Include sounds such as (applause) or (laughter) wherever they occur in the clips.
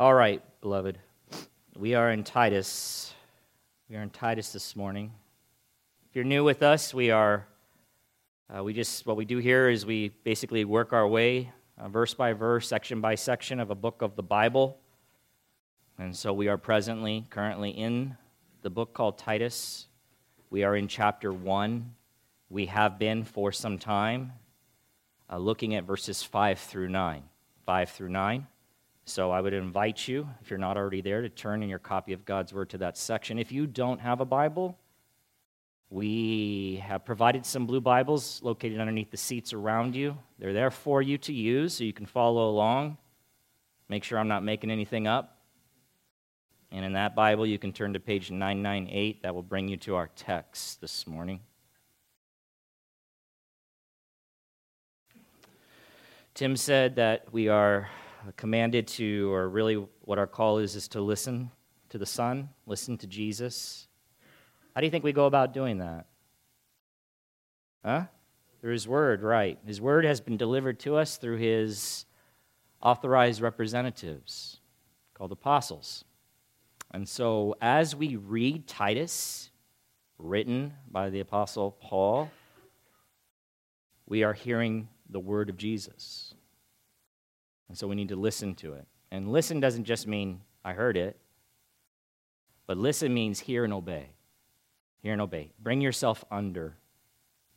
All right, beloved. We are in Titus. We are in Titus this morning. If you're new with us, we are, uh, we just, what we do here is we basically work our way uh, verse by verse, section by section of a book of the Bible. And so we are presently, currently in the book called Titus. We are in chapter 1. We have been for some time uh, looking at verses 5 through 9. 5 through 9. So I would invite you, if you're not already there, to turn in your copy of God's Word to that section. If you don't have a Bible, we have provided some blue Bibles located underneath the seats around you. They're there for you to use so you can follow along. Make sure I'm not making anything up. And in that Bible, you can turn to page 998. That will bring you to our text this morning. Tim said that we are commanded to, or really what our call is, is to listen to the Son, listen to Jesus. How do you think we go about doing that? Huh? Through His Word, right. His Word has been delivered to us through His authorized representatives called apostles. And so, as we read Titus, written by the Apostle Paul, we are hearing the Word of Jesus. And so we need to listen to it. And listen doesn't just mean I heard it, but listen means hear and obey. Hear and obey. Bring yourself under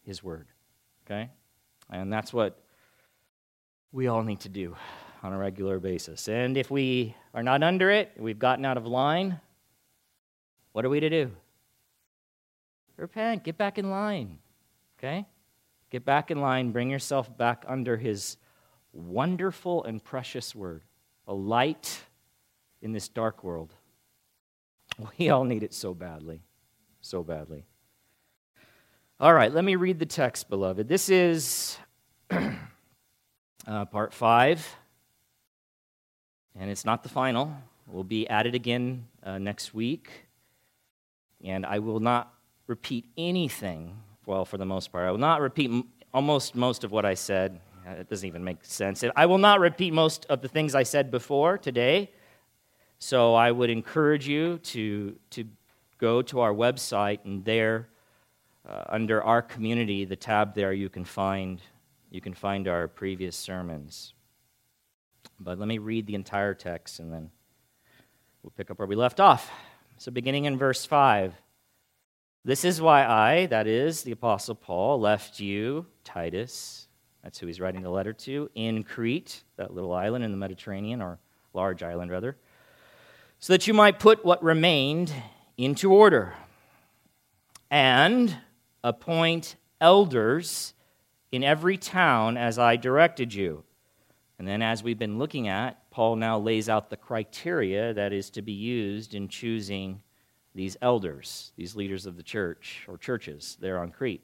His Word. Okay? And that's what we all need to do on a regular basis. And if we are not under it, we've gotten out of line, what are we to do? Repent, get back in line. Okay? Get back in line, bring yourself back under his wonderful and precious word, a light in this dark world. We all need it so badly, so badly. All right, let me read the text, beloved. This is (clears throat) uh, part five and it's not the final. We'll be at it again uh, next week. And I will not repeat anything, well, for the most part. I will not repeat m- almost most of what I said. It doesn't even make sense. I will not repeat most of the things I said before today. So I would encourage you to, to go to our website, and there, uh, under our community, the tab there, you can find, you can find our previous sermons. But let me read the entire text and then we'll pick up where we left off. So, beginning in verse 5 This is why I, that is, the Apostle Paul, left you, Titus, that's who he's writing the letter to, in Crete, that little island in the Mediterranean, or large island rather, so that you might put what remained into order and appoint elders in every town as I directed you. And then, as we've been looking at, Paul now lays out the criteria that is to be used in choosing these elders, these leaders of the church or churches there on Crete.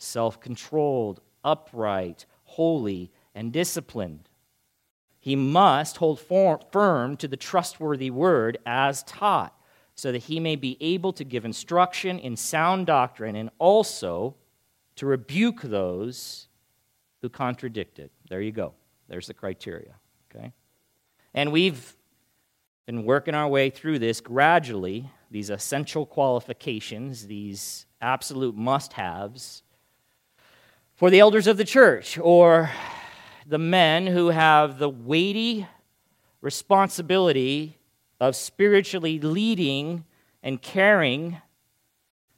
self controlled, upright, holy, and disciplined. He must hold firm to the trustworthy word as taught so that he may be able to give instruction in sound doctrine and also to rebuke those who contradict it. There you go. There's the criteria. Okay? And we've been working our way through this gradually, these essential qualifications, these absolute must haves for the elders of the church or the men who have the weighty responsibility of spiritually leading and caring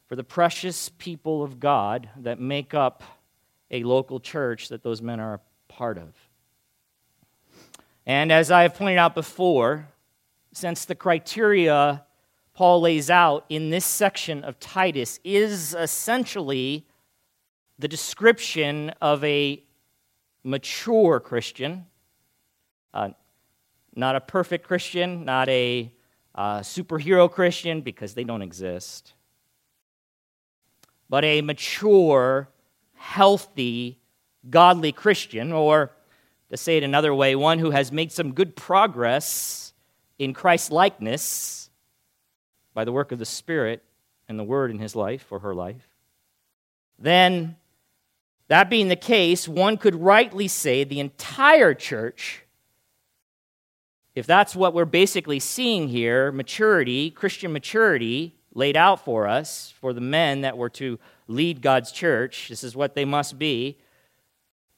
for the precious people of God that make up a local church that those men are a part of. And as I have pointed out before, since the criteria Paul lays out in this section of Titus is essentially the description of a mature Christian, uh, not a perfect Christian, not a uh, superhero Christian, because they don't exist, but a mature, healthy, godly Christian, or to say it another way, one who has made some good progress in Christ's likeness by the work of the Spirit and the Word in his life or her life, then, that being the case, one could rightly say the entire church, if that's what we're basically seeing here, maturity, Christian maturity laid out for us, for the men that were to lead God's church, this is what they must be.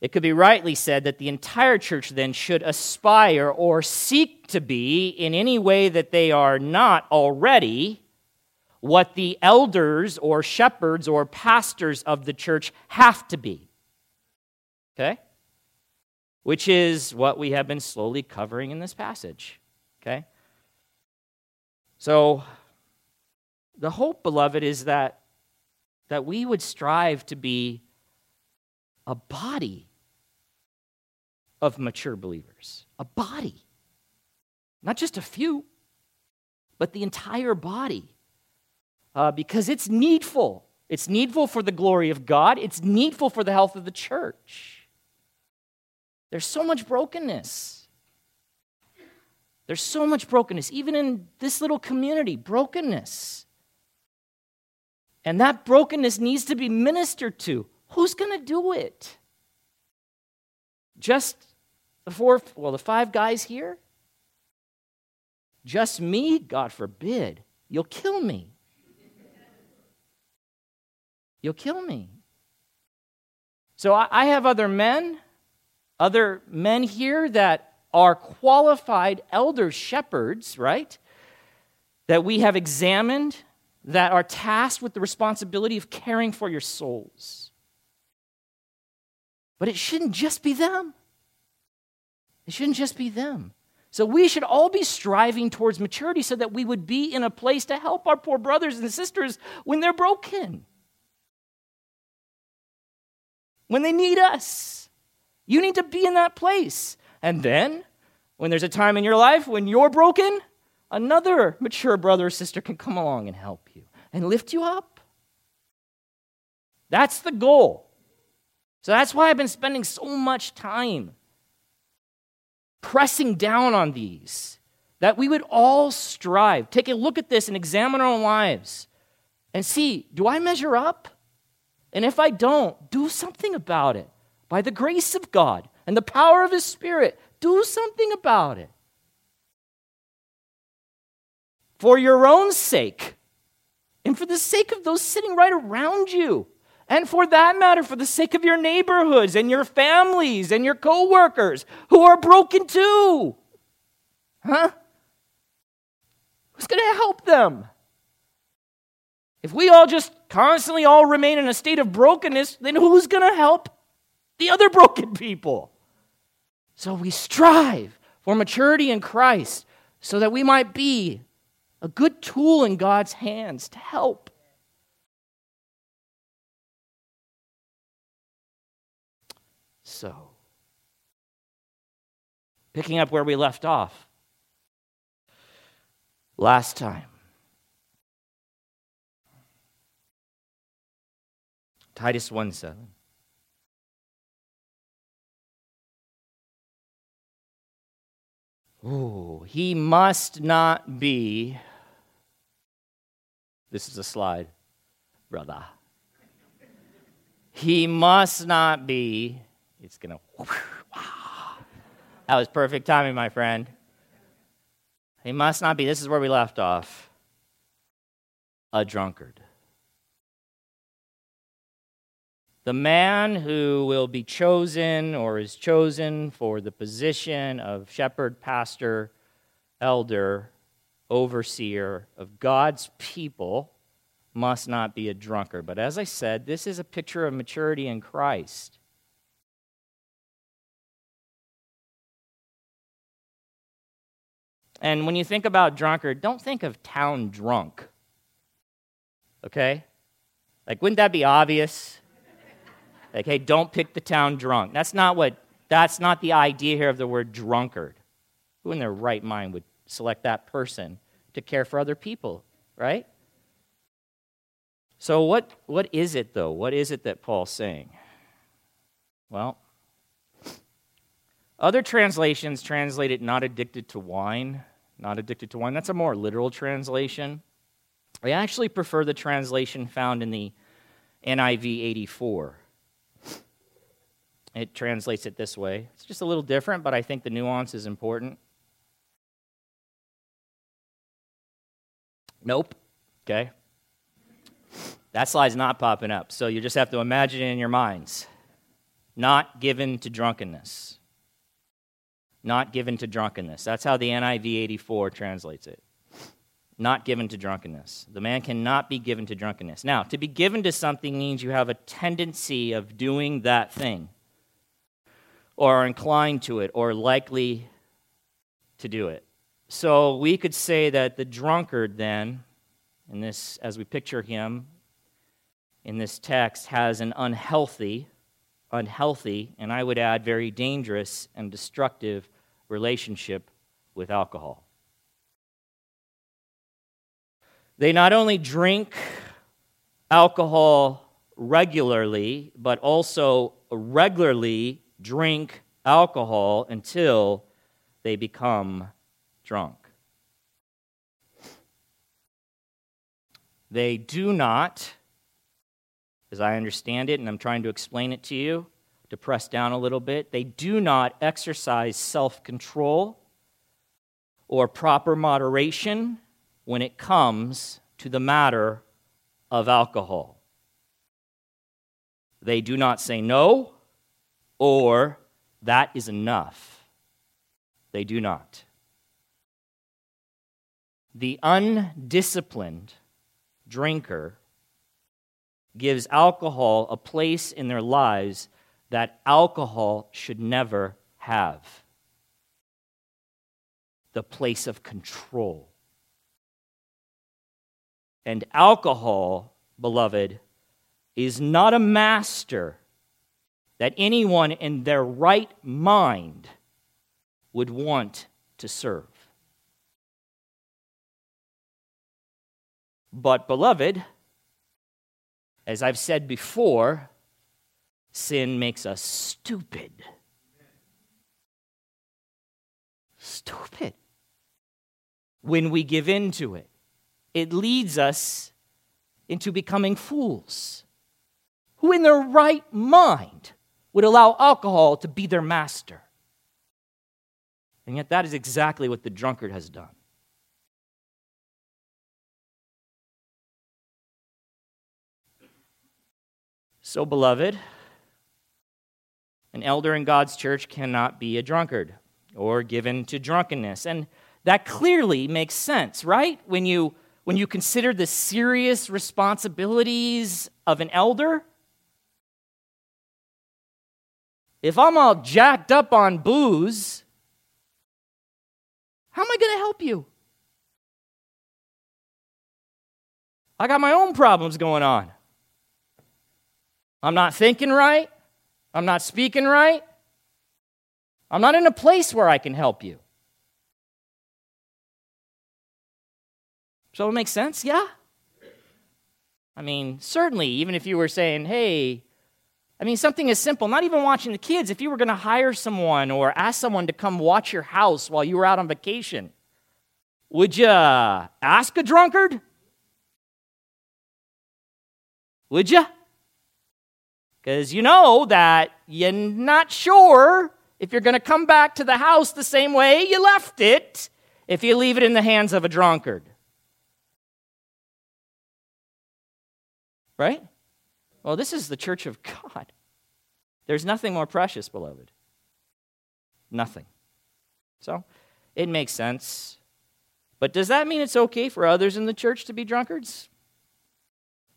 It could be rightly said that the entire church then should aspire or seek to be, in any way that they are not already, what the elders or shepherds or pastors of the church have to be. Okay? Which is what we have been slowly covering in this passage. Okay? So, the hope, beloved, is that, that we would strive to be a body of mature believers. A body. Not just a few, but the entire body uh, because it's needful. It's needful for the glory of God, it's needful for the health of the church. There's so much brokenness. There's so much brokenness, even in this little community, brokenness. And that brokenness needs to be ministered to. Who's going to do it? Just the four, well, the five guys here? Just me? God forbid. You'll kill me. You'll kill me. So I have other men, other men here that are qualified elder shepherds, right? That we have examined, that are tasked with the responsibility of caring for your souls. But it shouldn't just be them. It shouldn't just be them. So we should all be striving towards maturity so that we would be in a place to help our poor brothers and sisters when they're broken when they need us. You need to be in that place. And then, when there's a time in your life when you're broken, another mature brother or sister can come along and help you and lift you up. That's the goal. So that's why I've been spending so much time pressing down on these, that we would all strive. Take a look at this and examine our own lives and see do I measure up? And if I don't, do something about it. By the grace of God and the power of His Spirit, do something about it. For your own sake, and for the sake of those sitting right around you, and for that matter, for the sake of your neighborhoods and your families and your coworkers who are broken too. Huh? Who's going to help them? If we all just constantly all remain in a state of brokenness, then who's going to help the other broken people? So we strive for maturity in Christ so that we might be a good tool in God's hands to help. So, picking up where we left off last time. Titus 1 7. Oh, he must not be. This is a slide, brother. He must not be. It's going (sighs) to. That was perfect timing, my friend. He must not be. This is where we left off. A drunkard. The man who will be chosen or is chosen for the position of shepherd, pastor, elder, overseer of God's people must not be a drunkard. But as I said, this is a picture of maturity in Christ. And when you think about drunkard, don't think of town drunk. Okay? Like, wouldn't that be obvious? Hey, don't pick the town drunk. That's not what, that's not the idea here of the word drunkard. Who in their right mind would select that person to care for other people, right? So, what, what is it, though? What is it that Paul's saying? Well, other translations translate it not addicted to wine, not addicted to wine. That's a more literal translation. I actually prefer the translation found in the NIV 84. It translates it this way. It's just a little different, but I think the nuance is important. Nope. Okay. That slide's not popping up, so you just have to imagine it in your minds. Not given to drunkenness. Not given to drunkenness. That's how the NIV 84 translates it. Not given to drunkenness. The man cannot be given to drunkenness. Now, to be given to something means you have a tendency of doing that thing, or are inclined to it, or likely to do it. So we could say that the drunkard, then, in this, as we picture him in this text, has an unhealthy, unhealthy, and I would add very dangerous and destructive relationship with alcohol. They not only drink alcohol regularly, but also regularly drink alcohol until they become drunk. They do not, as I understand it, and I'm trying to explain it to you, to press down a little bit, they do not exercise self control or proper moderation when it comes to the matter of alcohol. They do not say no or that is enough. They do not. The undisciplined drinker gives alcohol a place in their lives that alcohol should never have the place of control. And alcohol, beloved, is not a master that anyone in their right mind would want to serve. But, beloved, as I've said before, sin makes us stupid. Stupid. When we give in to it, it leads us into becoming fools. Who, in their right mind, would allow alcohol to be their master? And yet, that is exactly what the drunkard has done. So, beloved, an elder in God's church cannot be a drunkard or given to drunkenness. And that clearly makes sense, right? When you, when you consider the serious responsibilities of an elder. If I'm all jacked up on booze, how am I going to help you? I got my own problems going on. I'm not thinking right. I'm not speaking right. I'm not in a place where I can help you. So it makes sense? Yeah? I mean, certainly, even if you were saying, hey, I mean, something as simple, not even watching the kids, if you were going to hire someone or ask someone to come watch your house while you were out on vacation, would you ask a drunkard? Would you? Because you know that you're not sure if you're going to come back to the house the same way you left it if you leave it in the hands of a drunkard. Right? Well, this is the church of (laughs) God. There's nothing more precious, beloved. Nothing. So, it makes sense. But does that mean it's okay for others in the church to be drunkards?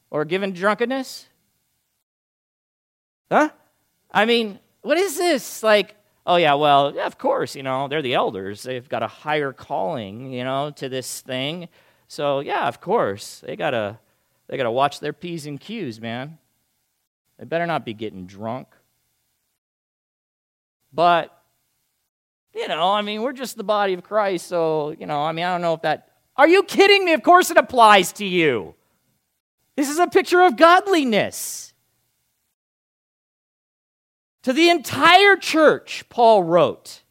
Or given drunkenness? Huh? I mean, what is this? Like, oh, yeah, well, yeah, of course, you know, they're the elders. They've got a higher calling, you know, to this thing. So, yeah, of course, they got to they got to watch their P's and Q's, man. They better not be getting drunk. But you know, I mean, we're just the body of Christ, so, you know, I mean, I don't know if that. Are you kidding me? Of course it applies to you. This is a picture of godliness. To the entire church, Paul wrote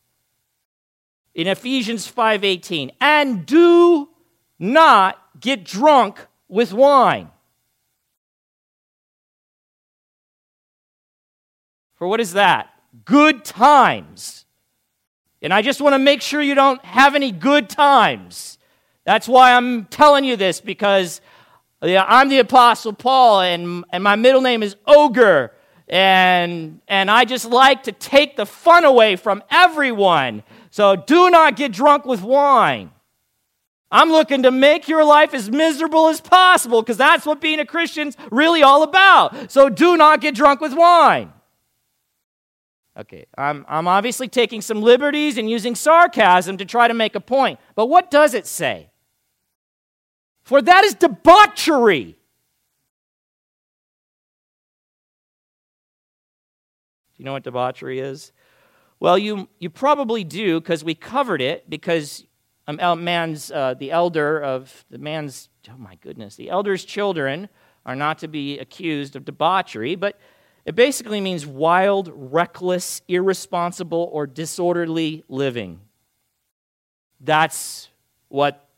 in Ephesians 5:18, "And do not get drunk with wine." For what is that? Good times. And I just want to make sure you don't have any good times. That's why I'm telling you this because I'm the Apostle Paul and, and my middle name is Ogre. And, and I just like to take the fun away from everyone. So do not get drunk with wine. I'm looking to make your life as miserable as possible because that's what being a Christian's really all about. So do not get drunk with wine. Okay, I'm, I'm obviously taking some liberties and using sarcasm to try to make a point. But what does it say? For that is debauchery. Do you know what debauchery is? Well, you, you probably do because we covered it because um, man's, uh, the elder of the man's, oh my goodness, the elder's children are not to be accused of debauchery, but it basically means wild, reckless, irresponsible, or disorderly living. That's what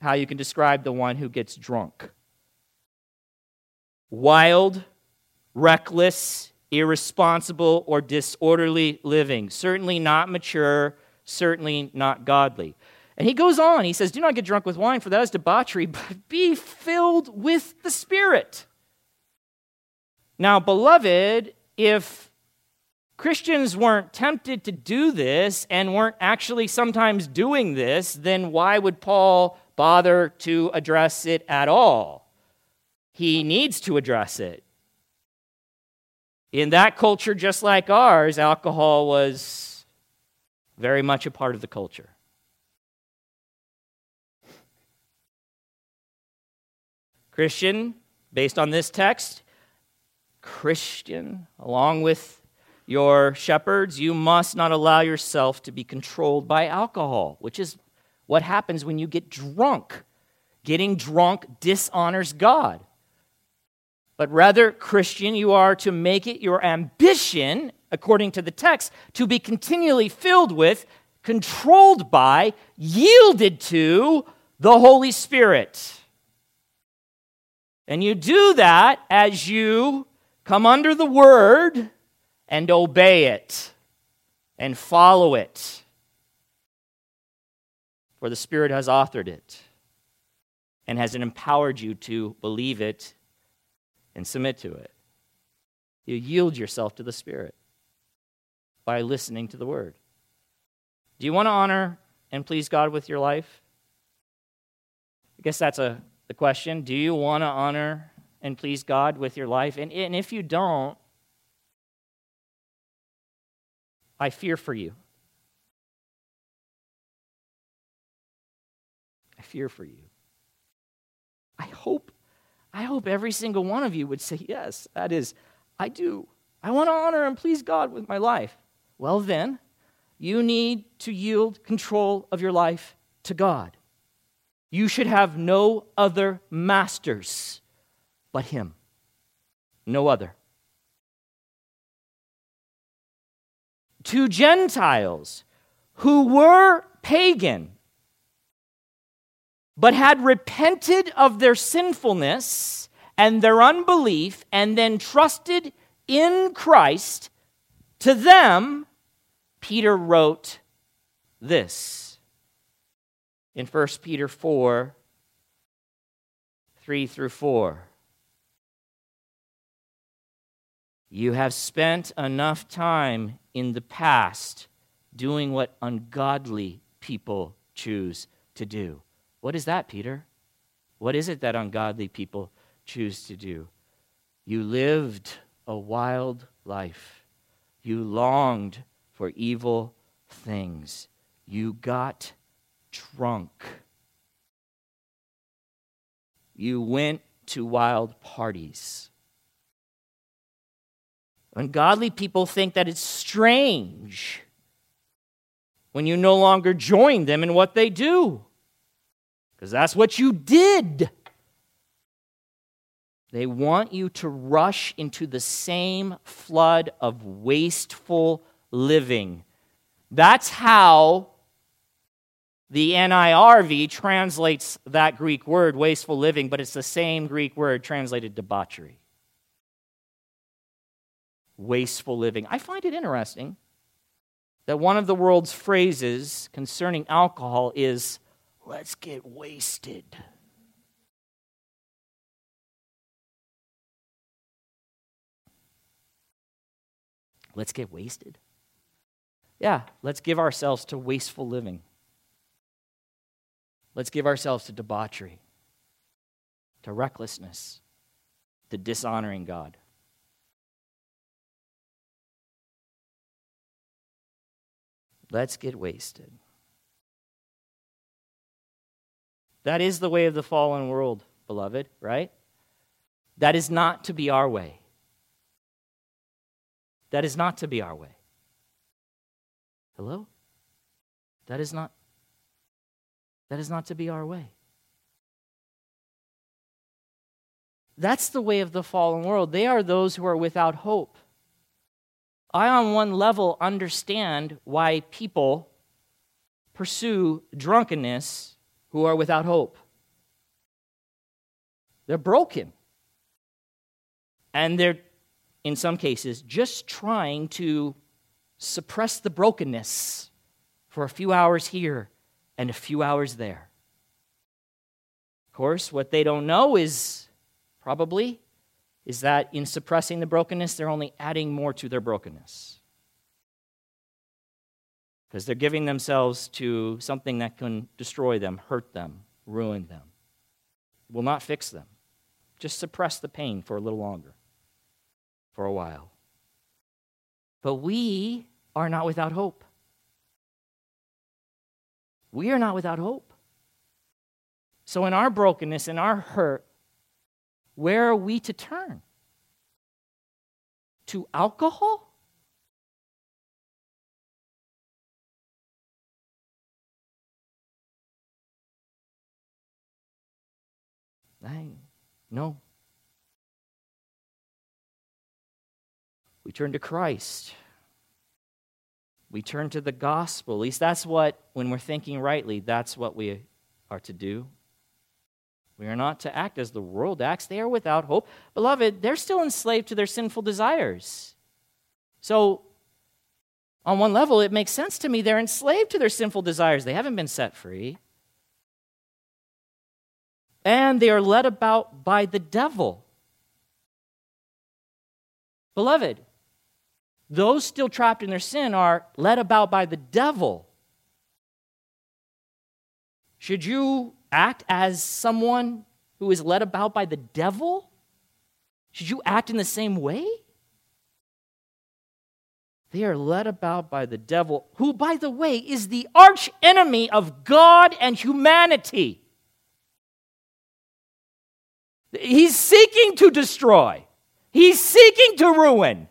how you can describe the one who gets drunk. Wild, reckless, irresponsible, or disorderly living. Certainly not mature, certainly not godly. And he goes on, he says, Do not get drunk with wine, for that is debauchery, (laughs) but be filled with the Spirit. Now, beloved, if Christians weren't tempted to do this and weren't actually sometimes doing this, then why would Paul bother to address it at all? He needs to address it. In that culture, just like ours, alcohol was very much a part of the culture. Christian, based on this text, Christian, along with your shepherds, you must not allow yourself to be controlled by alcohol, which is what happens when you get drunk. Getting drunk dishonors God. But rather, Christian, you are to make it your ambition, according to the text, to be continually filled with, controlled by, yielded to the Holy Spirit. And you do that as you come under the word and obey it and follow it. For the Spirit has authored it and has empowered you to believe it and submit to it. You yield yourself to the Spirit by listening to the Word. Do you want to honor and please God with your life? I guess that's a the question. Do you want to honor and please God with your life? And, and if you don't, I fear for you. I fear for you. I hope I hope every single one of you would say, Yes, that is, I do. I want to honor and please God with my life. Well, then, you need to yield control of your life to God. You should have no other masters but Him, no other. To Gentiles who were pagan, but had repented of their sinfulness and their unbelief and then trusted in Christ, to them, Peter wrote this in 1 Peter 4 3 through 4. You have spent enough time in the past doing what ungodly people choose to do. What is that, Peter? What is it that ungodly people choose to do? You lived a wild life. You longed for evil things. You got drunk. You went to wild parties. Ungodly people think that it's strange when you no longer join them in what they do. Because that's what you did. They want you to rush into the same flood of wasteful living. That's how the NIRV translates that Greek word, wasteful living, but it's the same Greek word translated debauchery. Wasteful living. I find it interesting that one of the world's phrases concerning alcohol is, let's get wasted. Let's get wasted. Yeah, let's give ourselves to wasteful living. Let's give ourselves to debauchery, to recklessness, to dishonoring God. Let's get wasted. That is the way of the fallen world, beloved, right? That is not to be our way. That is not to be our way. Hello? That is not that is not to be our way. That's the way of the fallen world. They are those who are without hope. I, on one level, understand why people pursue drunkenness who are without hope. They're broken. And they're, in some cases, just trying to suppress the brokenness for a few hours here and a few hours there. Of course, what they don't know is probably is that in suppressing the brokenness, they're only adding more to their brokenness. Because they're giving themselves to something that can destroy them, hurt them, ruin them, will not fix them. Just suppress the pain for a little longer, for a while. But we are not without hope. We are not without hope. So, in our brokenness, in our hurt, where are we to turn? To alcohol? I, no. We turn to Christ we turn to the gospel. At least that's what, when we're thinking rightly, that's what we are to do. We are not to act as the world acts. They are without hope. Beloved, they're still enslaved to their sinful desires. So, on one level, it makes sense to me they're enslaved to their sinful desires. They haven't been set free. And they are led about by the devil. Beloved, those still trapped in their sin are led about by the devil. Should you act as someone who is led about by the devil? Should you act in the same way? They are led about by the devil, who, by the way, is the arch enemy of God and humanity. He's seeking to destroy, he's seeking to ruin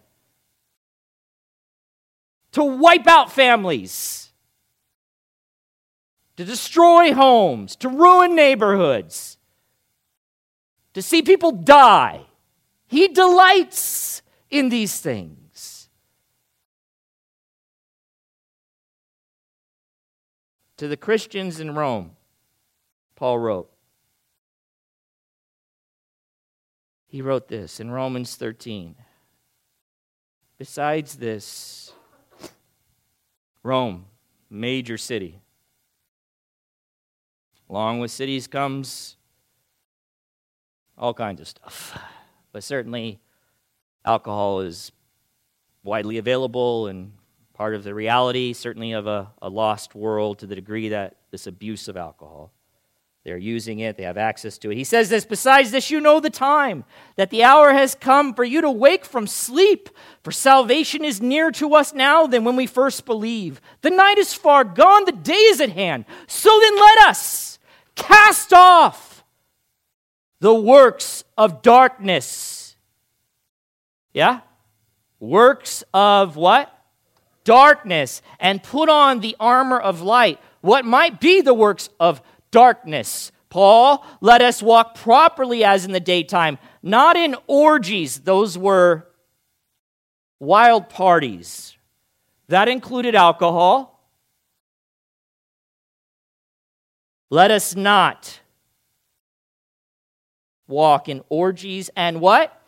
to wipe out families, to destroy homes, to ruin neighborhoods, to see people die. He delights in these things. To the Christians in Rome, Paul wrote, he wrote this in Romans 13. Besides this, Rome, major city. Along with cities comes all kinds of stuff. But certainly, alcohol is widely available and part of the reality, certainly, of a, a lost world to the degree that this abuse of alcohol they're using it, they have access to it. He says this Besides this, you know the time, that the hour has come for you to wake from sleep, for salvation is nearer to us now than when we first believe. The night is far gone, the day is at hand. So then let us cast off the works of darkness. Yeah? Works of what? darkness and put on the armor of light. What might be the works of darkness? Paul, let us walk properly as in the daytime, not in orgies. Those were wild parties. That included alcohol. Let us not walk in orgies and what?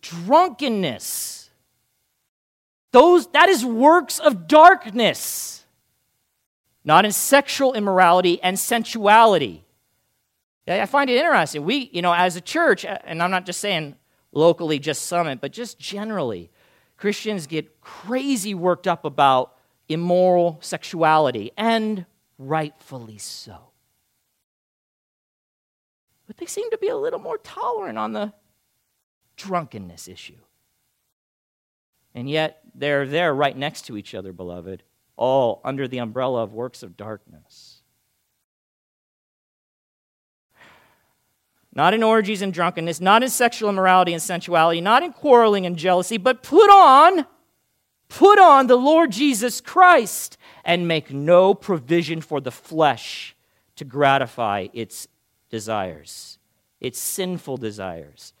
Drunkenness. Those that is works of darkness. Not in sexual immorality and sensuality. I find it interesting. We, you know, as a church, uh, and I'm not just saying locally, just Summit, but just generally, Christians get crazy worked up about immoral sexuality, and rightfully so. But they seem to be a little more tolerant on the drunkenness issue. And yet, they're there right next to each other, beloved, all under the umbrella of works of darkness. Not in orgies and drunkenness, not in sexual immorality and sensuality, not in quarreling and jealousy, but put on, put on the Lord Jesus Christ and make no provision for the flesh to gratify its desires, its sinful desires.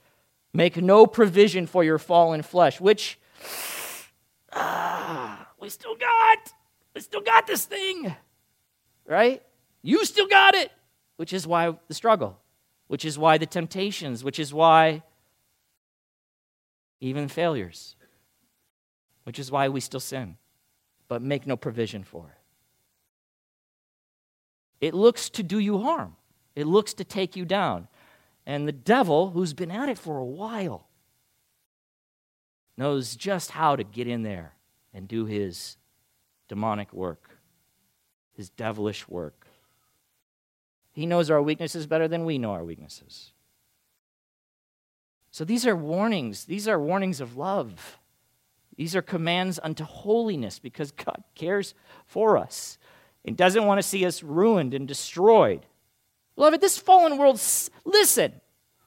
Make no provision for your fallen flesh, which ah, we still got. We still got this thing, right? You still got it, which is why the struggle, which is why the temptations, which is why even failures, which is why we still sin, but make no provision for it. It looks to do you harm. It looks to take you down. And the devil, who's been at it for a while, knows just how to get in there and do his demonic work, his devilish work. He knows our weaknesses better than we know our weaknesses. So these are warnings. These are warnings of love. These are commands unto holiness because God cares for us and doesn't want to see us ruined and destroyed. Beloved, this fallen world, listen,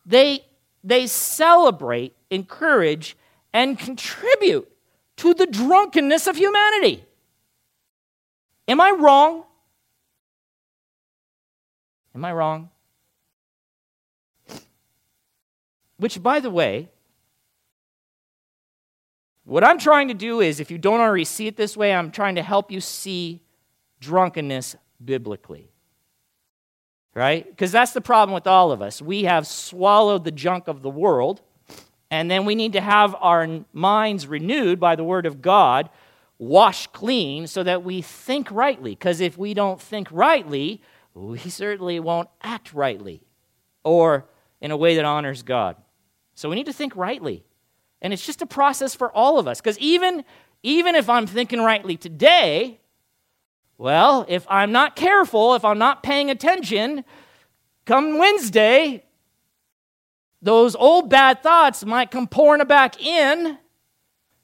they, they celebrate, encourage, and contribute to the drunkenness of humanity. Am I wrong? Am I wrong? Which, by the way, what I'm trying to do is, if you don't already see it this way, I'm trying to help you see drunkenness biblically right? Because that's the problem with all of us. We have swallowed the junk of the world, and then we need to have our minds renewed by the Word of God, washed clean, so that we think rightly. Because if we don't think rightly, we certainly won't act rightly or in a way that honors God. So we need to think rightly. And it's just a process for all of us. Because even, even if I'm thinking rightly today, well, if I'm not careful, if I'm not paying attention, come Wednesday, those old bad thoughts might come pouring back in,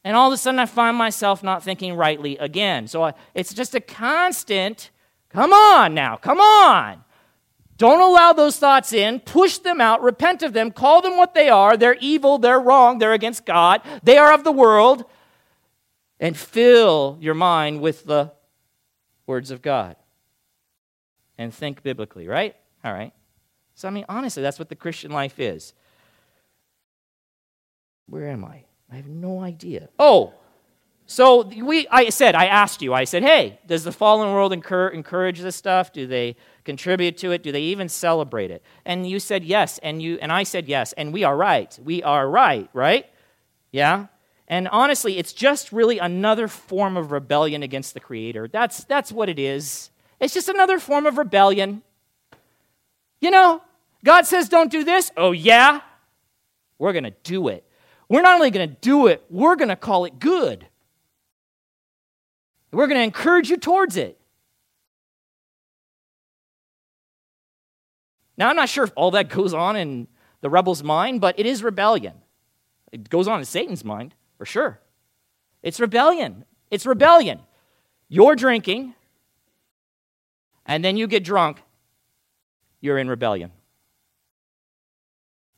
and all of a sudden I find myself not thinking rightly again. So it's just a constant come on now, come on. Don't allow those thoughts in. Push them out. Repent of them. Call them what they are. They're evil. They're wrong. They're against God. They are of the world. And fill your mind with the words of God and think biblically, right? All right. So, I mean, honestly, that's what the Christian life is. Where am I? I have no idea. Oh, so we, I said, I asked you, I said, hey, does the fallen world encourage this stuff? Do they contribute to it? Do they even celebrate it? And you said yes, and, you, and I said yes, and we are right. We are right, right? Yeah? And honestly, it's just really another form of rebellion against the Creator. That's, that's what it is. It's just another form of rebellion. You know, God says, don't do this. Oh, yeah? We're going to do it. We're not only going to do it, we're going to call it good. We're going to encourage you towards it. Now, I'm not sure if all that goes on in the rebel's mind, but it is rebellion. It goes on in Satan's mind for sure. It's rebellion. It's rebellion. You're drinking, and then you get drunk, you're in rebellion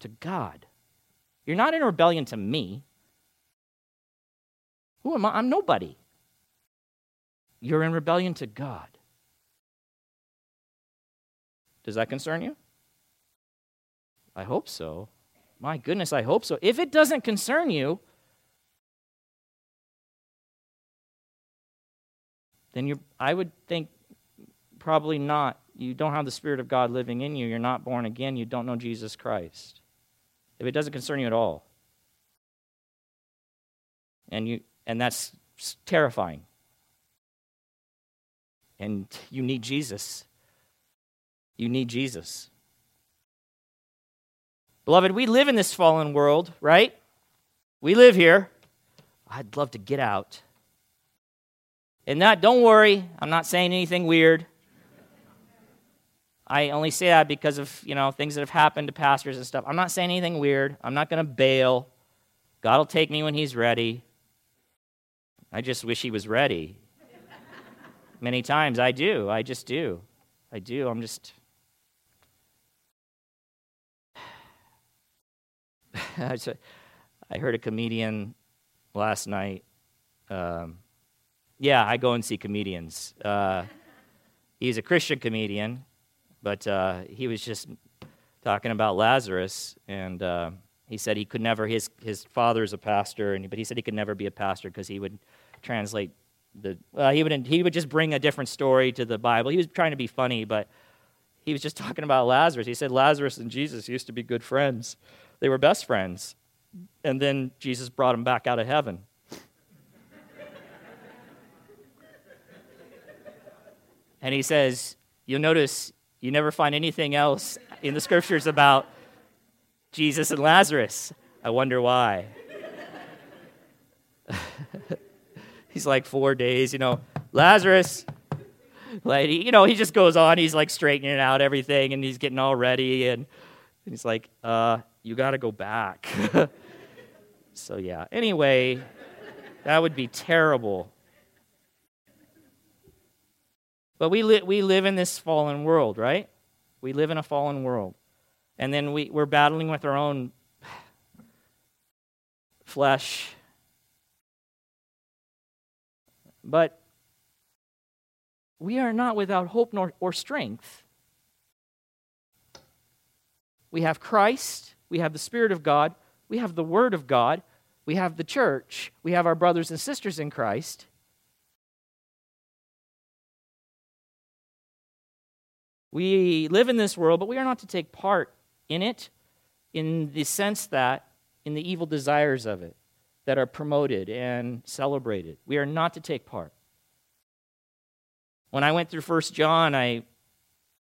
to God. You're not in rebellion to me. Who am I? I'm nobody. You're in rebellion to God. Does that concern you? I hope so. My goodness, I hope so. If it doesn't concern you, then you I would think probably not. You don't have the Spirit of God living in you. You're not born again. You don't know Jesus Christ. If it doesn't concern you at all. And you and that's terrifying. And you need Jesus. You need Jesus. Beloved, we live in this fallen world, right? We live here. I'd love to get out. And that, don't worry, I'm not saying anything weird. I only say that because of, you know, things that have happened to pastors and stuff. I'm not saying anything weird. I'm not going to bail. God will take me when he's ready. I just wish he was ready. Many times I do. I just do. I do. I'm just (sighs) I heard a comedian last night. Um, yeah, I go and see comedians. Uh, he's a Christian comedian, but uh, he was just talking about Lazarus, and uh, he said he could never. His his father is a pastor, and but he said he could never be a pastor because he would translate the. He would he would just bring a different story to the Bible. He was trying to be funny, but he was just (laughs) talking about Lazarus. He said Lazarus and Jesus used to be good friends. They were best friends. And then Jesus brought him back out of heaven. And he says, You'll notice you never find anything else in the scriptures about Jesus and Lazarus. I wonder why. (laughs) he's like four days, you know, Lazarus. Like, you know, he just goes on. He's like straightening out everything and he's getting all ready. And he's like, uh, you got to go back. (laughs) so, yeah. Anyway, that would be terrible. But we, li- we live in this fallen world, right? We live in a fallen world. And then we, we're battling with our own flesh. But we are not without hope nor, or strength. We have Christ we have the Spirit of God, we have the Word of God, we have the church, we have our brothers and sisters in Christ. We live in this world, but we are not to take part in it in the sense that, in the evil desires of it that are promoted and celebrated. We are not to take part. When I went through First John, I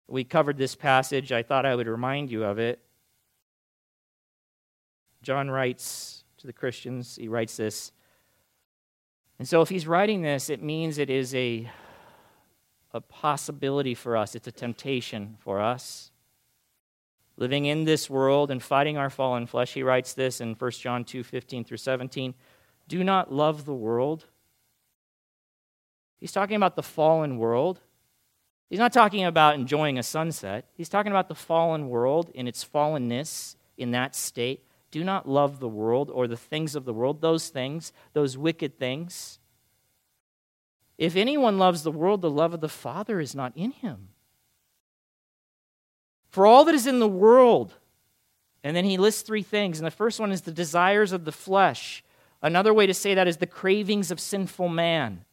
we covered this passage. I thought I would remind you of it. John writes to the Christians, he writes this. And so if he's writing this, it means it is a, a possibility for us, it's a temptation for us. Living in this world and fighting our fallen flesh, he writes this in 1 John 2 15 through 17. Do not love the world. He's talking about the fallen world. He's not talking about enjoying a sunset. He's talking about the fallen world in its fallenness in that state. Do not love the world or the things of the world, those things, those wicked things. If anyone loves the world, the love of the Father is not in him. For all that is in the world, and then he lists three things, and the first one is the desires of the flesh. Another way to say that is the cravings of sinful man.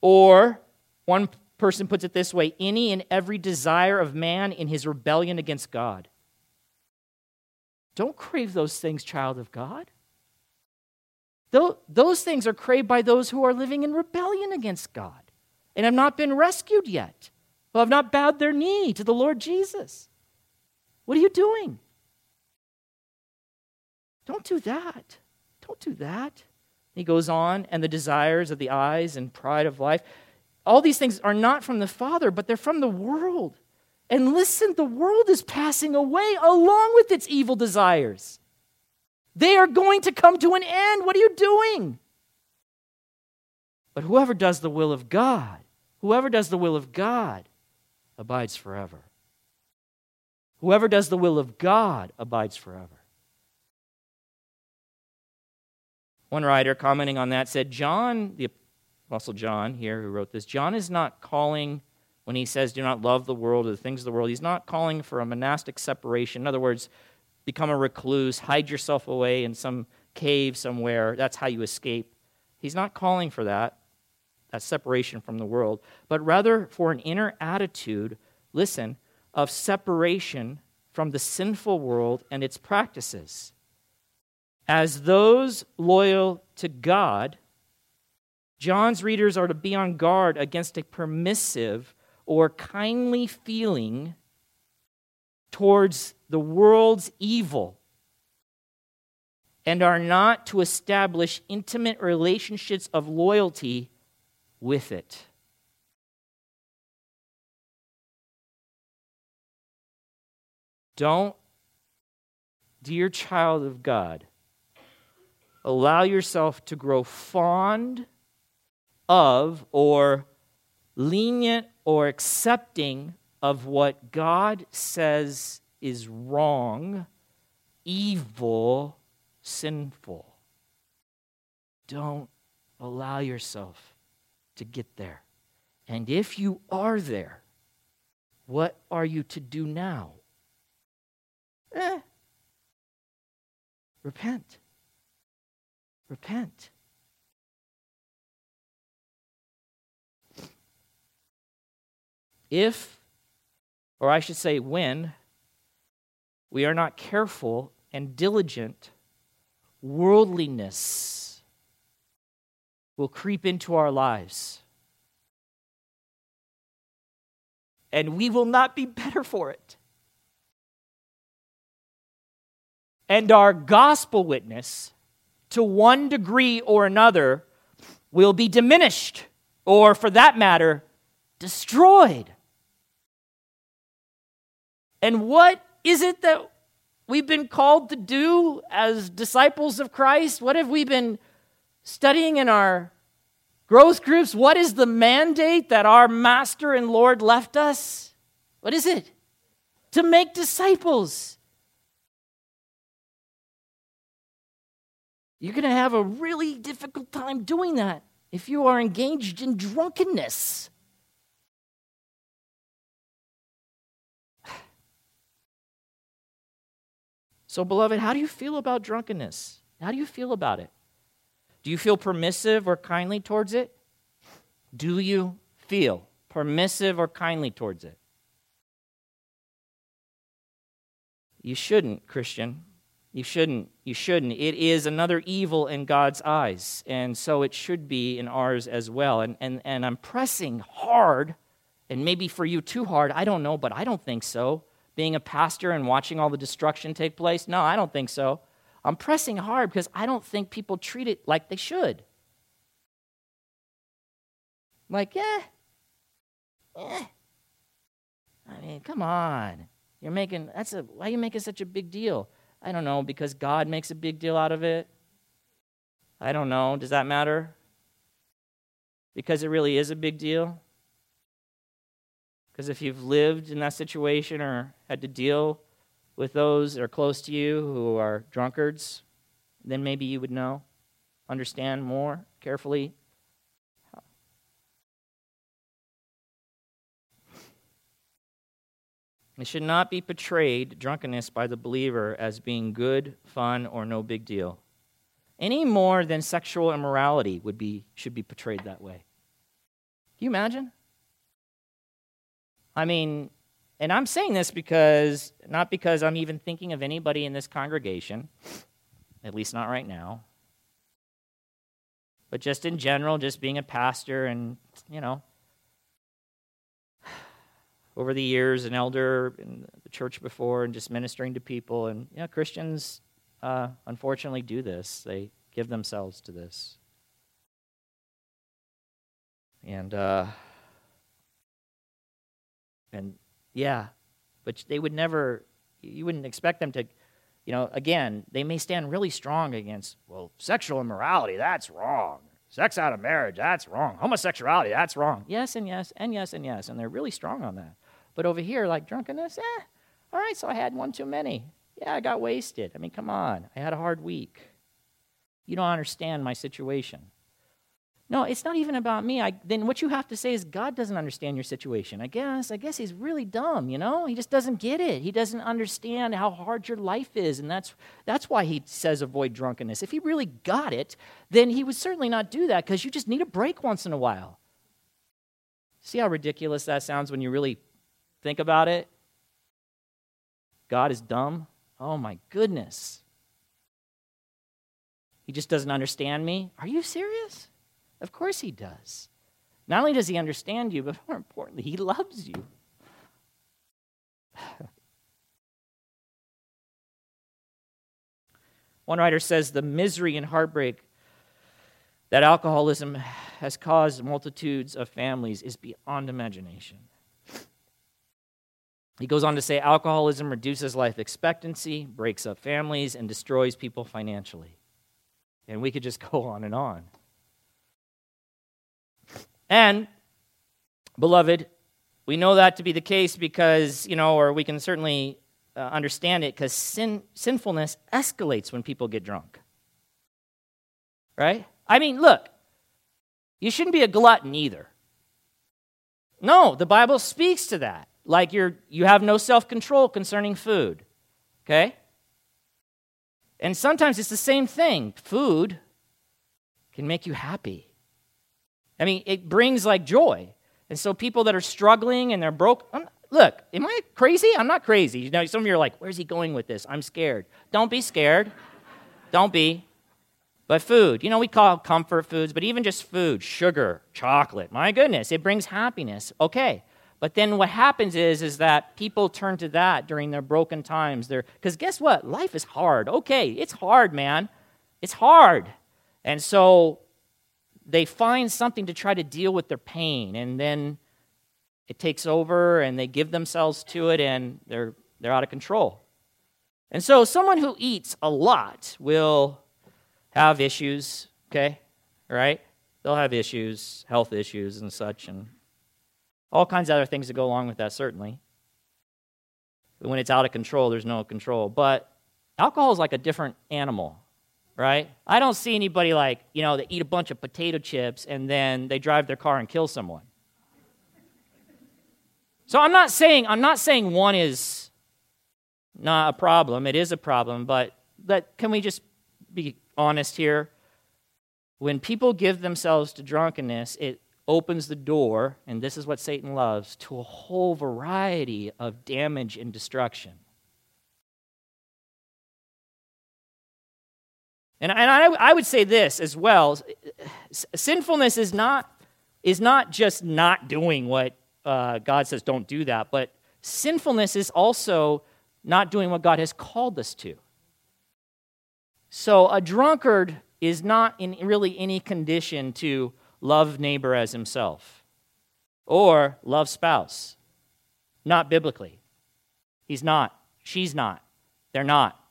Or, one person puts it this way any and every desire of man in his rebellion against God. Don't crave those things, child of God. Those things are craved by those who are living in rebellion against God and have not been rescued yet, who have not bowed their knee to the Lord Jesus. What are you doing? Don't do that. Don't do that. He goes on, and the desires of the eyes and pride of life. All these things are not from the Father, but they're from the world. And listen, the world is passing away along with its evil desires. They are going to come to an end. What are you doing? But whoever does the will of God, whoever does the will of God, abides forever. Whoever does the will of God abides forever. One writer commenting on that said John, the, Apostle John here, who wrote this, John is not calling, when he says, do not love the world or the things of the world, he's not calling for a monastic separation. In other words, become a recluse, hide yourself away in some cave somewhere. That's how you escape. He's not calling for that, that separation from the world, but rather for an inner attitude, listen, of separation from the sinful world and its practices. As those loyal to God, John's readers are to be on guard against a permissive or kindly feeling towards the world's evil and are not to establish intimate relationships of loyalty with it. Don't, dear child of God, allow yourself to grow fond of or lenient or accepting of what God says is wrong, evil, sinful. Don't allow yourself to get there. And if you are there, what are you to do now? Eh. Repent. Repent. If, or I should say, when, we are not careful and diligent, worldliness will creep into our lives. And we will not be better for it. And our gospel witness, to one degree or another, will be diminished, or for that matter, destroyed. And what is it that we've been called to do as disciples of Christ? What have we been studying in our growth groups? What is the mandate that our Master and Lord left us? What is it? To make disciples. You're going to have a really difficult time doing that if you are engaged in drunkenness. So, beloved, how do you feel about drunkenness? How do you feel about it? Do you feel permissive or kindly towards it? Do you feel permissive or kindly towards it? You shouldn't, Christian. You shouldn't. You shouldn't. It is another evil in God's eyes, and so it should be in ours as well. And, and, and I'm pressing hard, and maybe for you too hard, I don't know, but I don't think so being a pastor and watching all the destruction take place? No, I don't think so. I'm pressing hard because I don't think people treat it like they should. Like, eh, eh. I mean, come on. You're making, that's a, why are you making such a big deal? I don't know, because God makes a big deal out of it. I don't know. Does that matter? Because it really is a big deal? Because if you've lived in that situation or had to deal with those that are close to you who are drunkards, then maybe you would know, understand more carefully. It should not be portrayed, drunkenness, by the believer as being good, fun, or no big deal. Any more than sexual immorality would be, should be portrayed that way. Can you imagine? I mean, and I'm saying this because, not because I'm even thinking of anybody in this congregation, at least not right now, but just in general, just being a pastor and, you know, over the years, an elder in the church before and just ministering to people. And, you know, Christians uh, unfortunately do this, they give themselves to this. And, uh, and yeah, but they would never, you wouldn't expect them to, you know, again, they may stand really strong against, well, sexual immorality, that's wrong. Sex out of marriage, that's wrong. Homosexuality, that's wrong. Yes, and yes, and yes, and yes. And they're really strong on that. But over here, like drunkenness, eh, all right, so I had one too many. Yeah, I got wasted. I mean, come on. I had a hard week. You don't understand my situation. No, it's not even about me. I, then what you have to say is God doesn't understand your situation. I guess. I guess he's really dumb, you know? He just doesn't get it. He doesn't understand how hard your life is. And that's, that's why he says avoid drunkenness. If he really got it, then he would certainly not do that because you just need a break once in a while. See how ridiculous that sounds when you really think about it? God is dumb? Oh my goodness. He just doesn't understand me? Are you serious? Of course he does. Not only does he understand you, but more importantly, he loves you. (sighs) One writer says the misery and heartbreak that alcoholism has caused multitudes of families is beyond imagination. He goes on to say alcoholism reduces life expectancy, breaks up families, and destroys people financially. And we could just (laughs) go on and on. And, beloved, we know that to be the case because, you know, or we can certainly uh, understand it because sin, sinfulness escalates when people get drunk. Right? I mean, look, you shouldn't be a glutton either. No, the Bible speaks to that. Like you're, you have no self control concerning food. Okay? And sometimes it's the same thing. Food can make you happy. I mean, it brings like joy. And so people that are struggling and they're broke, I'm, look, am I crazy? I'm not crazy. You know, some of you are like, where's he going with this? I'm scared. Don't be scared. Don't be. But food, you know, we call comfort foods, but even just food, sugar, chocolate, my goodness, it brings happiness. Okay. But then what happens is, is that people turn to that during their broken times. Because guess what? Life is hard. Okay, it's hard, man. It's hard. And so they find something to try to deal with their pain, and then it takes over, and they give themselves to it, and they're, they're out of control. And so, someone who eats a lot will have issues, okay? Right? They'll have issues, health issues, and such, and all kinds of other things that go along with that, certainly. When it's out of control, there's no control. But alcohol is like a different animal right? I don't see anybody like, you know, they eat a bunch of potato chips and then they drive their car and kill someone. So I'm not saying I'm not saying one is not a problem. It is a problem, but but can we just be honest here? When people give themselves to drunkenness, it opens the door, and this is what Satan loves, to a whole variety of damage and destruction. And, and I, I would say this as well sinfulness is not, is not just not doing what uh, God says don't do that, but sinfulness is also not doing what God has called us to. So a drunkard is not in really any condition to love neighbor as himself or love spouse. Not biblically. He's not. She's not. They're not.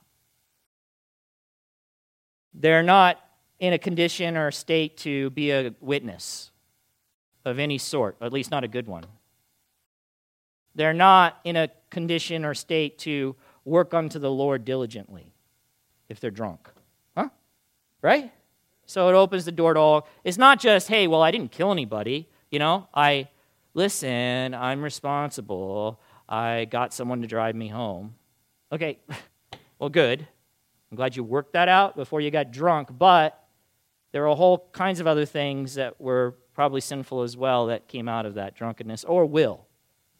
They're not in a condition or a state to be a witness of any sort, at least not a good one. They're not in a condition or state to work unto the Lord diligently if they're drunk. Huh? Right? So it opens the door to all. It's not just, hey, well, I didn't kill anybody. You know, I, listen, I'm responsible. I got someone to drive me home. Okay, (laughs) well, good. I'm glad you worked that out before you got drunk, but there are whole kinds of other things that were probably sinful as well that came out of that drunkenness, or will.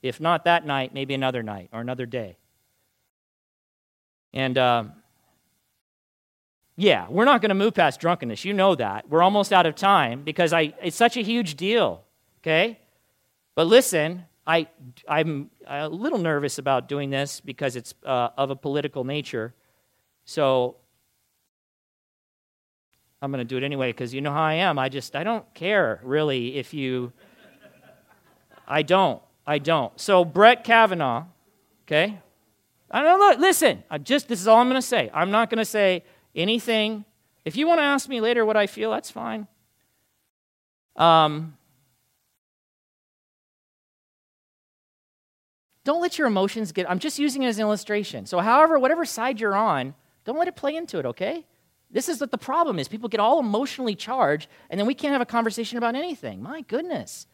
If not that night, maybe another night or another day. And um, yeah, we're not going to move past drunkenness. You know that. We're almost out of time because I, it's such a huge deal, okay? But listen, I, I'm a little nervous about doing this because it's uh, of a political nature. So I'm going to do it anyway because you know how I am. I just, I don't care really if you. I don't. I don't. So Brett Kavanaugh, okay? I don't know. Listen, I just, this is all I'm going to say. I'm not going to say anything. If you want to ask me later what I feel, that's fine. Um, don't let your emotions get, I'm just using it as an illustration. So, however, whatever side you're on, don't let it play into it, okay? This is what the problem is. People get all emotionally charged, and then we can't have a conversation about anything. My goodness.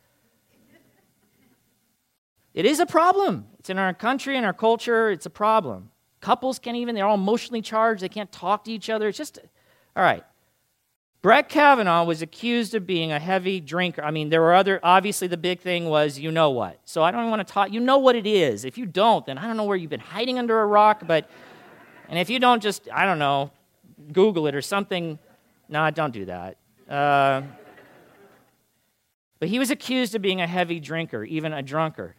It is a problem. It's in our country and our culture. It's a problem. Couples can't even, they're all emotionally charged. They can't talk to each other. It's just, all right. Brett Kavanaugh was accused of being a heavy drinker. I mean, there were other, obviously, the big thing was you know what. So I don't want to talk, you know what it is. If you don't, then I don't know where you've been hiding under a rock, but, and if you don't, just, I don't know, Google it or something. No, don't do that. Uh, but he was accused of being a heavy drinker, even a drunkard.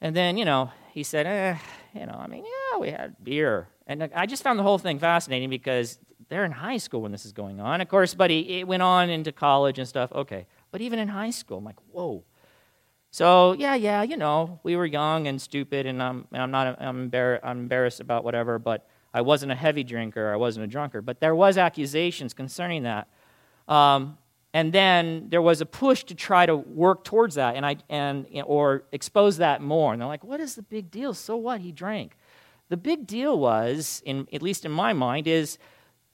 And then, you know, he said, eh, you know, I mean, yeah, we had beer. And I just found the whole thing fascinating because they're in high school when this is going on. Of course, buddy, it went on into college and stuff. Okay. But even in high school, I'm like, whoa. So, yeah, yeah, you know, we were young and stupid, and I'm, and I'm not I'm, embar- I'm embarrassed about whatever, but I wasn't a heavy drinker. I wasn't a drunkard. But there was accusations concerning that. Um, and then there was a push to try to work towards that and I, and, or expose that more. And they're like, what is the big deal? So what? He drank. The big deal was, in, at least in my mind, is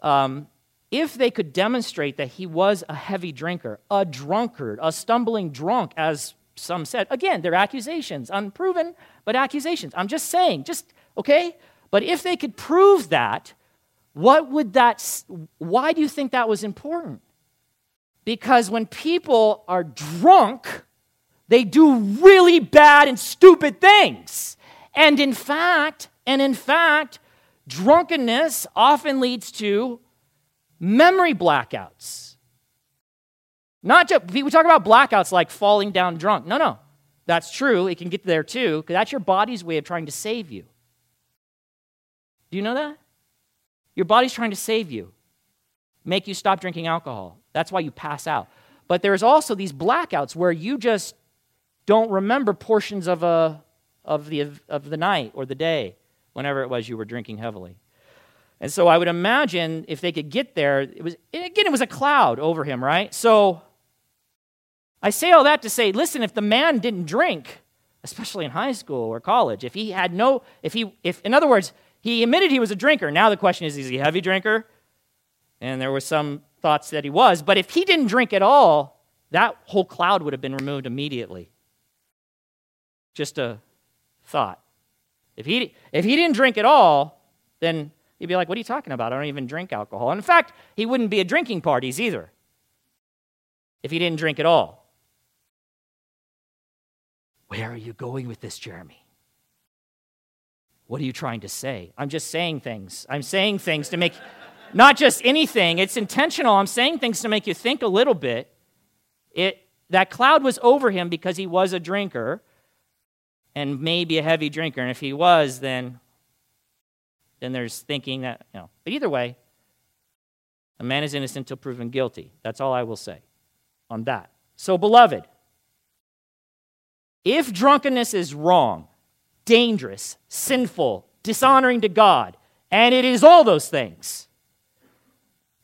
um, if they could demonstrate that he was a heavy drinker, a drunkard, a stumbling drunk, as some said, again, they're accusations, unproven, but accusations. I'm just saying, just, okay? But if they could prove that, what would that, why do you think that was important? Because when people are drunk, they do really bad and stupid things. And in fact, and in fact, drunkenness often leads to memory blackouts. Not just, we talk about blackouts like falling down drunk. No, no. That's true. It can get there too, because that's your body's way of trying to save you. Do you know that? Your body's trying to save you, make you stop drinking alcohol. That's why you pass out. But there's also these blackouts where you just don't remember portions of, a, of, the, of the night or the day whenever it was you were drinking heavily. And so I would imagine if they could get there, it was again it was a cloud over him, right? So I say all that to say, listen, if the man didn't drink, especially in high school or college, if he had no if he if in other words, he admitted he was a drinker. Now the question is, is he a heavy drinker? And there were some thoughts that he was, but if he didn't drink at all, that whole cloud would have been removed immediately. Just a thought. If he, if he didn't drink at all, then he'd be like, What are you talking about? I don't even drink alcohol. And in fact, he wouldn't be at drinking parties either if he didn't drink at all. Where are you going with this, Jeremy? What are you trying to say? I'm just saying things. I'm saying things to make not just anything, it's intentional. I'm saying things to make you think a little bit. It, that cloud was over him because he was a drinker and maybe a heavy drinker. And if he was, then, then there's thinking that, you know. But either way, a man is innocent until proven guilty. That's all I will say on that. So, beloved, if drunkenness is wrong, dangerous, sinful, dishonoring to God, and it is all those things,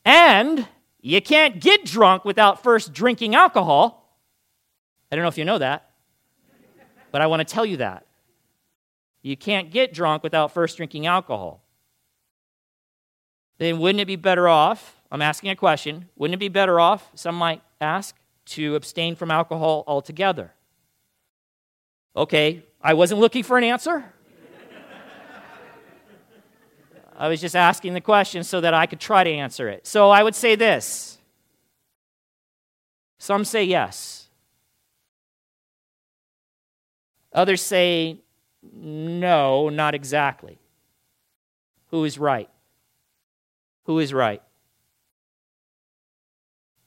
and you can't get drunk without first drinking alcohol. I don't know if you know that, but I want to tell you that. You can't get drunk without first drinking alcohol. Then wouldn't it be better off? I'm asking a question. Wouldn't it be better off, some might ask, to abstain from alcohol altogether? Okay, I wasn't looking for an answer. I was just asking the question so that I could try to answer it. So I would say this some say yes, others say no, not exactly. Who is right? Who is right?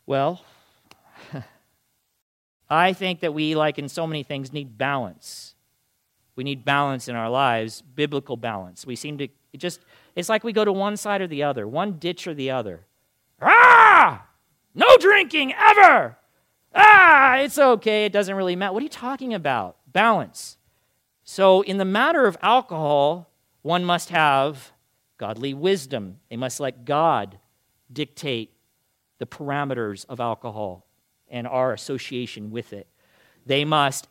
Well, I think that we, like in so many things, need balance. We need balance in our lives, biblical balance. We seem to just it's like we go to one side or the other, one ditch or the other. Ah! No drinking ever! Ah, it's okay. It doesn't really matter. What are you talking about? Balance. So, in the matter of alcohol, one must have godly wisdom. They must let God dictate the parameters of alcohol and our association with it. They must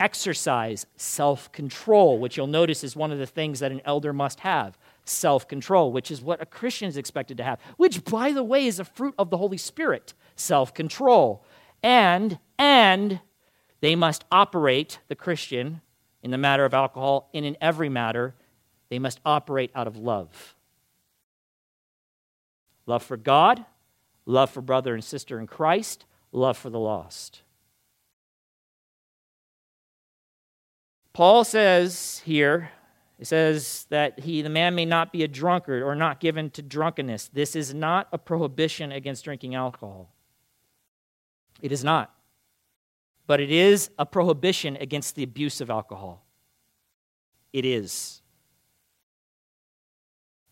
exercise self control, which you'll notice is one of the things that an elder must have self control, which is what a Christian is expected to have, which, by the way, is a fruit of the Holy Spirit self control. And, and they must operate, the Christian, in the matter of alcohol and in every matter, they must operate out of love. Love for God, love for brother and sister in Christ, love for the lost. Paul says here, it says that he, the man may not be a drunkard or not given to drunkenness. This is not a prohibition against drinking alcohol. It is not. But it is a prohibition against the abuse of alcohol. It is.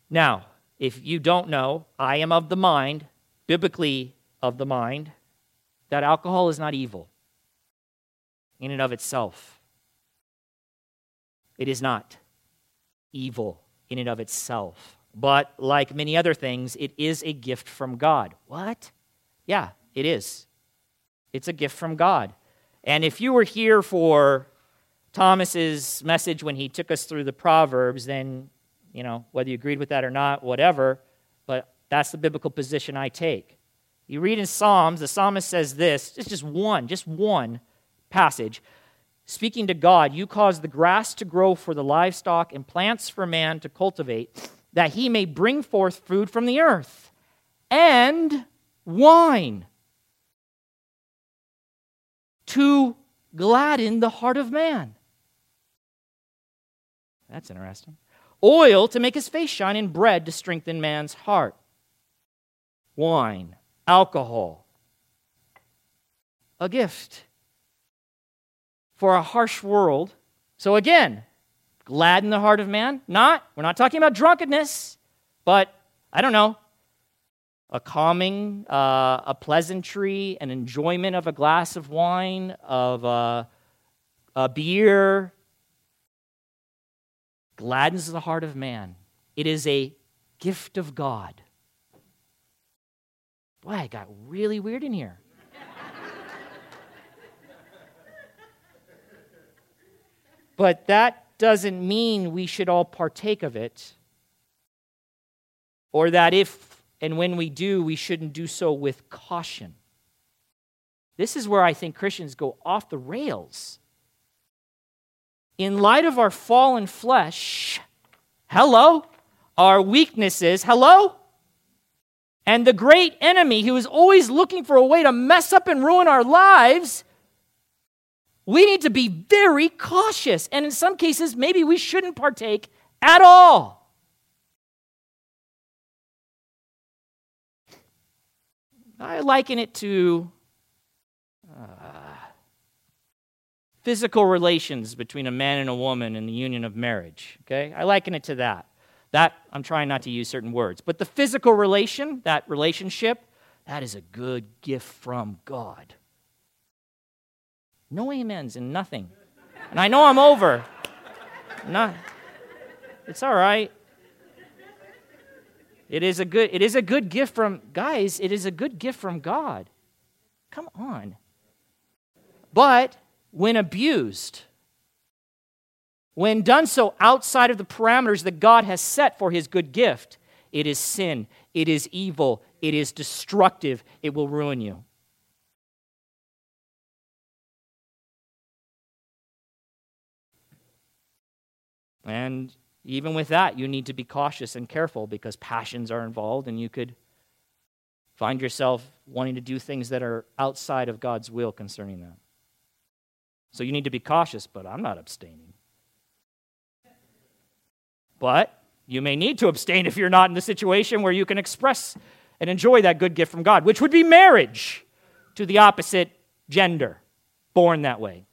Now, if you don't know, I am of the mind, biblically of the mind, that alcohol is not evil in and of itself. It is not evil in and of itself. But like many other things, it is a gift from God. What? Yeah, it is. It's a gift from God. And if you were here for Thomas's message when he took us through the Proverbs, then, you know, whether you agreed with that or not, whatever, but that's the biblical position I take. You read in Psalms, the psalmist says this, it's just one, just one passage. Speaking to God, you cause the grass to grow for the livestock and plants for man to cultivate, that he may bring forth food from the earth and wine to gladden the heart of man. That's interesting. Oil to make his face shine, and bread to strengthen man's heart. Wine, alcohol, a gift for a harsh world. So again, gladden the heart of man? Not. We're not talking about drunkenness, but I don't know, a calming, uh, a pleasantry, an enjoyment of a glass of wine, of uh, a beer, gladdens the heart of man. It is a gift of God. Boy, I got really weird in here. but that doesn't mean we should all partake of it, or that if and when we do, we shouldn't do so with caution. This is where I think Christians go off the rails in light of our fallen flesh, hello, our weaknesses, hello, and the great enemy who is always looking for a way to mess up and ruin our lives, we need to be very cautious. And in some cases, maybe we shouldn't partake at all. I liken it to uh, physical relations between a man and a woman in the union of marriage. Okay? I liken it to that. That, I'm trying not to use certain words. But the physical relation, that relationship, that is a good gift from God. No amens and nothing. And I know I'm over. Not, it's all right. It is a good, it is a good gift from, guys, it is a good gift from God. Come on. But when abused, when done so outside of the parameters that God has set for his good gift, it is sin, it is evil, it is destructive, it will ruin you. And even with that, you need to be cautious and careful because passions are involved, and you could find yourself wanting to do things that are outside of God's will concerning that. So you need to be cautious, but I'm not abstaining. But you may need to abstain if you're not in the situation where you can express and enjoy that good gift from God, which would be marriage to the opposite gender, born that way.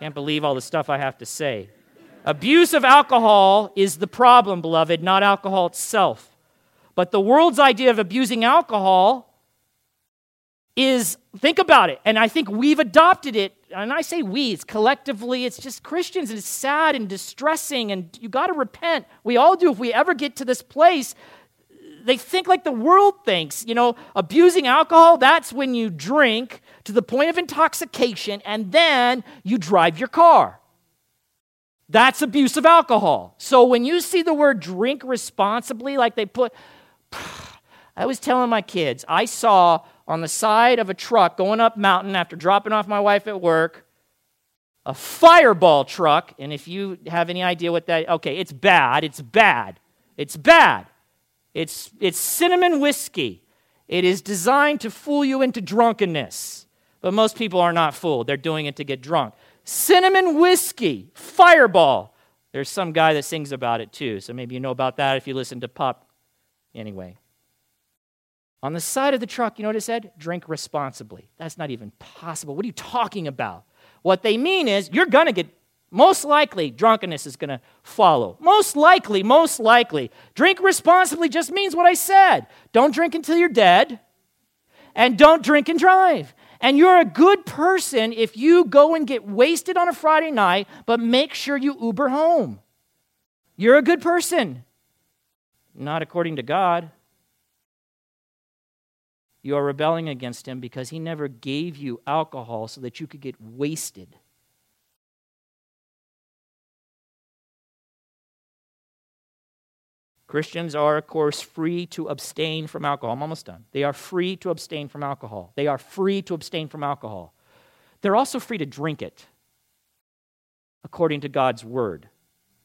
Can't believe all the stuff I have to say. Abuse of alcohol is the problem, beloved, not alcohol itself. But the world's idea of abusing alcohol is think about it and i think we've adopted it and i say we it's collectively it's just christians and it's sad and distressing and you got to repent. We all do if we ever get to this place. They think like the world thinks you know abusing alcohol that's when you drink to the point of intoxication and then you drive your car. That's abuse of alcohol. So when you see the word drink responsibly, like they put, (sighs) I was telling my kids, I saw on the side of a truck going up mountain after dropping off my wife at work a fireball truck. And if you have any idea what that, okay, it's bad. It's bad. It's bad. It's, it's cinnamon whiskey. It is designed to fool you into drunkenness. But most people are not fooled. They're doing it to get drunk. Cinnamon whiskey, fireball. There's some guy that sings about it too. So maybe you know about that if you listen to pop. Anyway. On the side of the truck, you know what it said? Drink responsibly. That's not even possible. What are you talking about? What they mean is you're going to get, most likely, drunkenness is going to follow. Most likely, most likely. Drink responsibly just means what I said. Don't drink until you're dead, and don't drink and drive. And you're a good person if you go and get wasted on a Friday night, but make sure you Uber home. You're a good person. Not according to God. You are rebelling against Him because He never gave you alcohol so that you could get wasted. Christians are, of course, free to abstain from alcohol. I'm almost done. They are free to abstain from alcohol. They are free to abstain from alcohol. They're also free to drink it, according to God's word.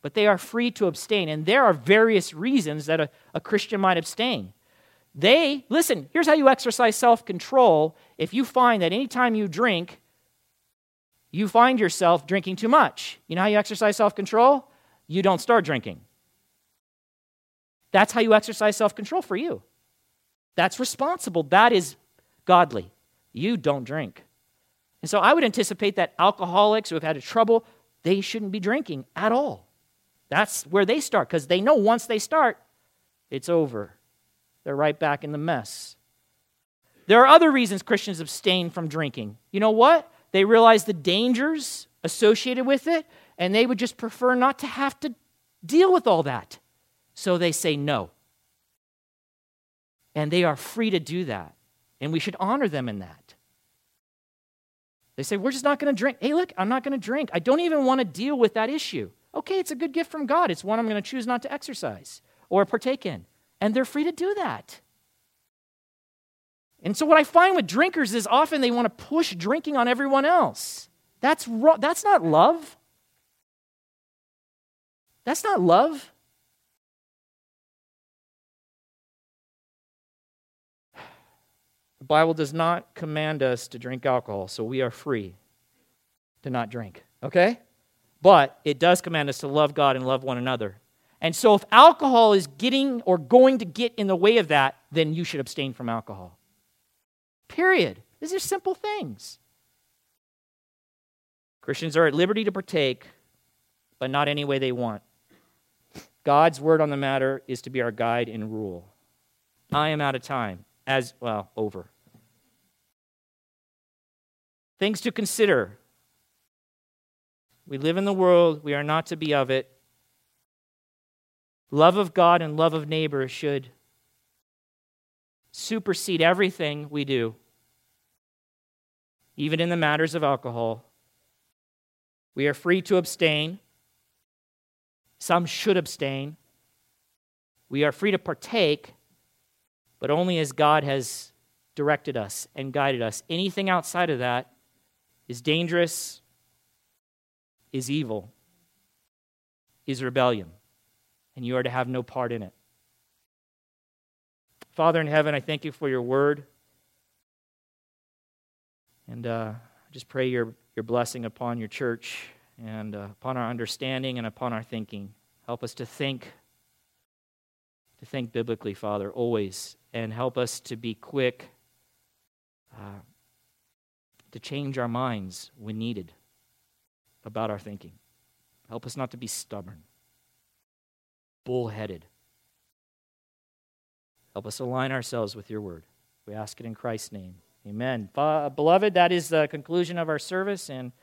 But they are free to abstain. And there are various reasons that a, a Christian might abstain. They, listen, here's how you exercise self control if you find that anytime you drink, you find yourself drinking too much. You know how you exercise self control? You don't start drinking. That's how you exercise self control for you. That's responsible. That is godly. You don't drink. And so I would anticipate that alcoholics who have had trouble, they shouldn't be drinking at all. That's where they start because they know once they start, it's over. They're right back in the mess. There are other reasons Christians abstain from drinking. You know what? They realize the dangers associated with it, and they would just prefer not to have to deal with all that. So they say no. And they are free to do that. And we should honor them in that. They say, We're just not going to drink. Hey, look, I'm not going to drink. I don't even want to deal with that issue. Okay, it's a good gift from God. It's one I'm going to choose not to exercise or partake in. And they're free to do that. And so, what I find with drinkers is often they want to push drinking on everyone else. That's, ro- that's not love. That's not love. The Bible does not command us to drink alcohol, so we are free to not drink, okay? But it does command us to love God and love one another. And so if alcohol is getting or going to get in the way of that, then you should abstain from alcohol. Period. These are simple things. Christians are at liberty to partake, but not any way they want. God's word on the matter is to be our guide and rule. I am out of time. As well, over. Things to consider. We live in the world, we are not to be of it. Love of God and love of neighbor should supersede everything we do, even in the matters of alcohol. We are free to abstain. Some should abstain. We are free to partake, but only as God has directed us and guided us. Anything outside of that is dangerous, is evil, is rebellion, and you are to have no part in it. Father in heaven, I thank you for your word. And uh, I just pray your, your blessing upon your church and uh, upon our understanding and upon our thinking. Help us to think, to think biblically, Father, always, and help us to be quick uh, to change our minds when needed about our thinking. Help us not to be stubborn, bullheaded. Help us align ourselves with your word. We ask it in Christ's name. Amen. Beloved, that is the conclusion of our service, and